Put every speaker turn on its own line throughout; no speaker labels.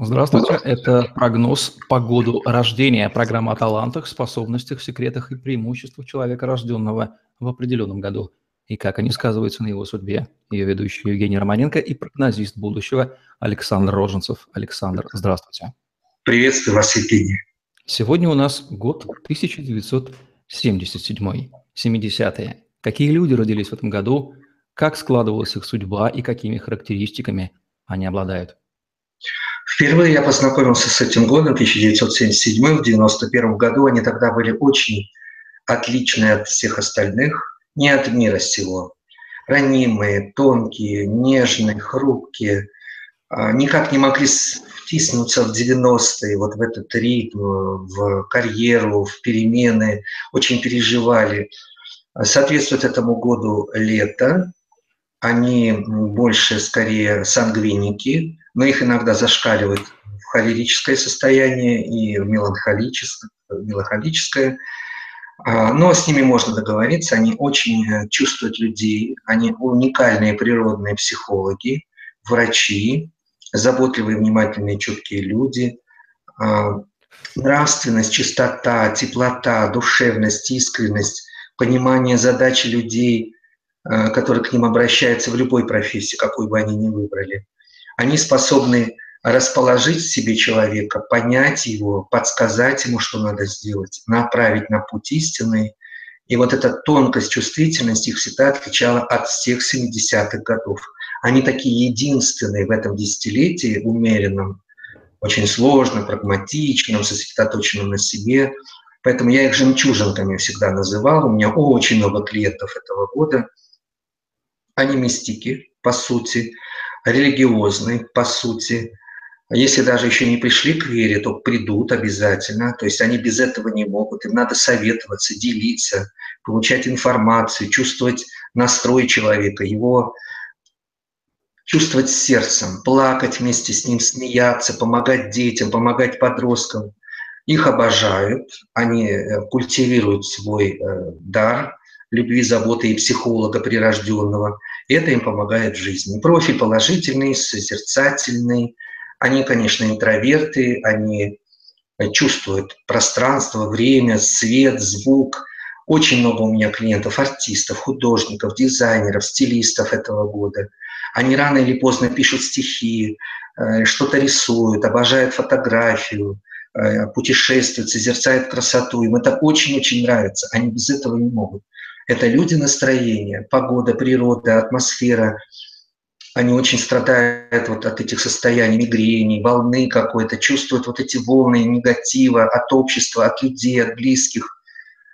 Здравствуйте, это прогноз по году рождения, программа о талантах, способностях, секретах и преимуществах человека, рожденного в определенном году, и как они сказываются на его судьбе. Ее ведущий Евгений Романенко и прогнозист будущего Александр Роженцев. Александр, здравствуйте.
Приветствую вас, Евгений.
Сегодня у нас год 1977, 70-е. Какие люди родились в этом году, как складывалась их судьба и какими характеристиками они обладают?
Впервые я познакомился с этим годом, 1977, в 1991 году. Они тогда были очень отличные от всех остальных, не от мира сего. Ранимые, тонкие, нежные, хрупкие. А, никак не могли втиснуться в 90-е, вот в этот ритм, в карьеру, в перемены. Очень переживали. Соответствует этому году лето. Они больше, скорее, сангвиники, но их иногда зашкаливает в холерическое состояние и в меланхолическое. меланхолическое. Но с ними можно договориться, они очень э, чувствуют людей, они уникальные природные психологи, врачи, заботливые, внимательные, чуткие люди. А, нравственность, чистота, теплота, душевность, искренность, понимание задачи людей, э, которые к ним обращаются в любой профессии, какую бы они ни выбрали – они способны расположить в себе человека, понять его, подсказать ему, что надо сделать, направить на путь истинный. И вот эта тонкость, чувствительность их всегда отличала от всех 70-х годов. Они такие единственные в этом десятилетии, умеренном, очень сложном, прагматичном, сосредоточенном на себе. Поэтому я их жемчужинками всегда называл. У меня очень много клиентов этого года. Они мистики, по сути религиозны, по сути. Если даже еще не пришли к вере, то придут обязательно. То есть они без этого не могут. Им надо советоваться, делиться, получать информацию, чувствовать настрой человека, его чувствовать сердцем, плакать вместе с ним, смеяться, помогать детям, помогать подросткам. Их обожают, они э, культивируют свой э, дар любви, заботы и психолога прирожденного. Это им помогает в жизни. Профиль положительный, созерцательный. Они, конечно, интроверты, они чувствуют пространство, время, свет, звук. Очень много у меня клиентов, артистов, художников, дизайнеров, стилистов этого года. Они рано или поздно пишут стихи, э, что-то рисуют, обожают фотографию, э, путешествуют, созерцают красоту. Им это очень-очень нравится. Они без этого не могут. Это люди настроения, погода, природа, атмосфера. Они очень страдают вот от этих состояний мигрени, волны какой-то, чувствуют вот эти волны негатива от общества, от людей, от близких,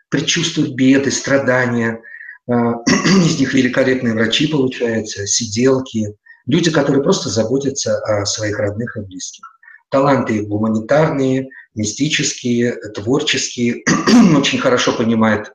предчувствуют беды, страдания. А, из них великолепные врачи, получаются, сиделки, люди, которые просто заботятся о своих родных и близких. Таланты гуманитарные, мистические, творческие, очень хорошо понимают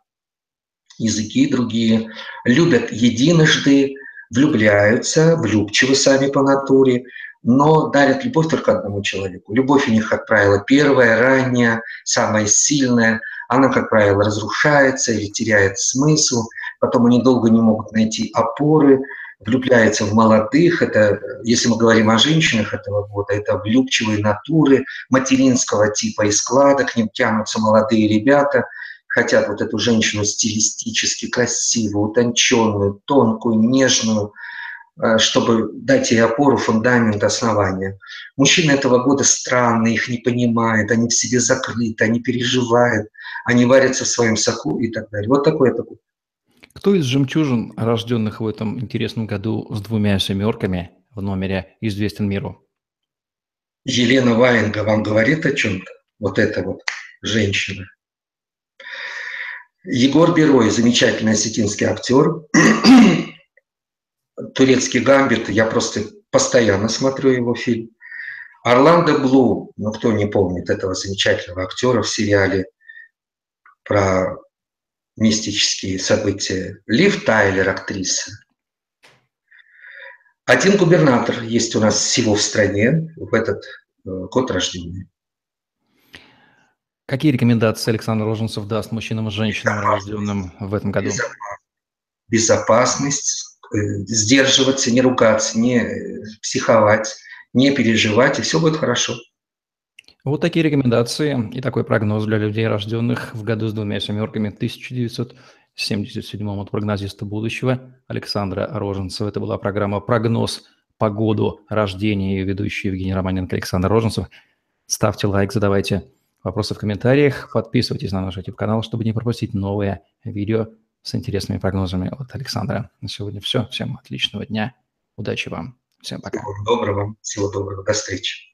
языки другие, любят единожды, влюбляются, влюбчивы сами по натуре, но дарят любовь только одному человеку. Любовь у них, как правило, первая, ранняя, самая сильная. Она, как правило, разрушается или теряет смысл. Потом они долго не могут найти опоры, влюбляются в молодых. Это, если мы говорим о женщинах этого года, это влюбчивые натуры материнского типа и склада. К ним тянутся молодые ребята – хотят вот эту женщину стилистически красивую, утонченную, тонкую, нежную, э, чтобы дать ей опору, фундамент, основание. Мужчины этого года странные, их не понимают, они в себе закрыты, они переживают, они варятся в своем соку и так далее. Вот такой это год.
Кто из жемчужин, рожденных в этом интересном году с двумя семерками в номере, известен миру?
Елена Ваенга вам говорит о чем-то? Вот эта вот женщина – Егор Берой, замечательный осетинский актер. Турецкий гамбит, я просто постоянно смотрю его фильм. Орландо Блу, ну кто не помнит этого замечательного актера в сериале про мистические события. Лив Тайлер, актриса. Один губернатор есть у нас всего в стране в этот э, год рождения.
Какие рекомендации Александр Роженцев даст мужчинам и женщинам, рожденным в этом году?
Безопасность, э, сдерживаться, не ругаться, не э, психовать, не переживать, и все будет хорошо.
Вот такие рекомендации и такой прогноз для людей, рожденных в году с двумя семерками 1977 от прогнозиста будущего Александра Роженцева. Это была программа «Прогноз по году рождения» ее ведущий Евгений Романенко Александр Роженцев. Ставьте лайк, задавайте вопросы в комментариях, подписывайтесь на наш YouTube-канал, чтобы не пропустить новые видео с интересными прогнозами от Александра. На сегодня все. Всем отличного дня. Удачи вам. Всем пока.
Всего доброго. Всего доброго. До встречи.